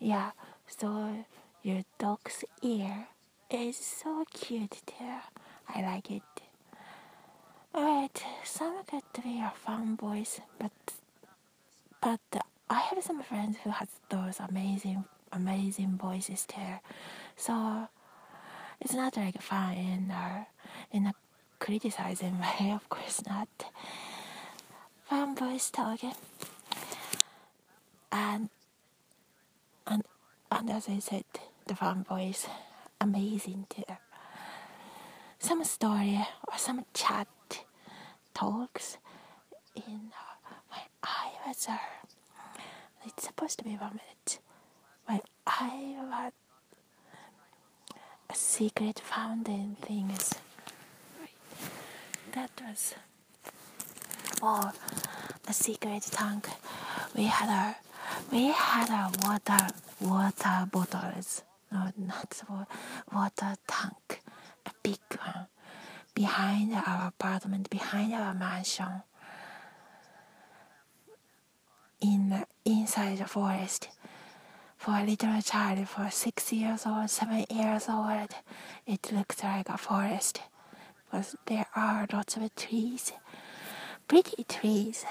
Yeah, so your dog's ear is so cute too. I like it. Alright, some could be our fanboys, but but I have some friends who has those amazing amazing voices too. So it's not like fun in a in a criticizing way, of course not. Fanboys talking. And and and as I said, the fanboys amazing too. Some story or some chat talks in my I uh, it's supposed to be one minute. My I was a secret fountain things that was or a secret tank. We had a we had a water water bottles. No not water tank. A big one. Behind our apartment, behind our mansion, in inside the forest. For a little child, for six years old, seven years old, it looks like a forest. Because there are lots of trees, pretty trees.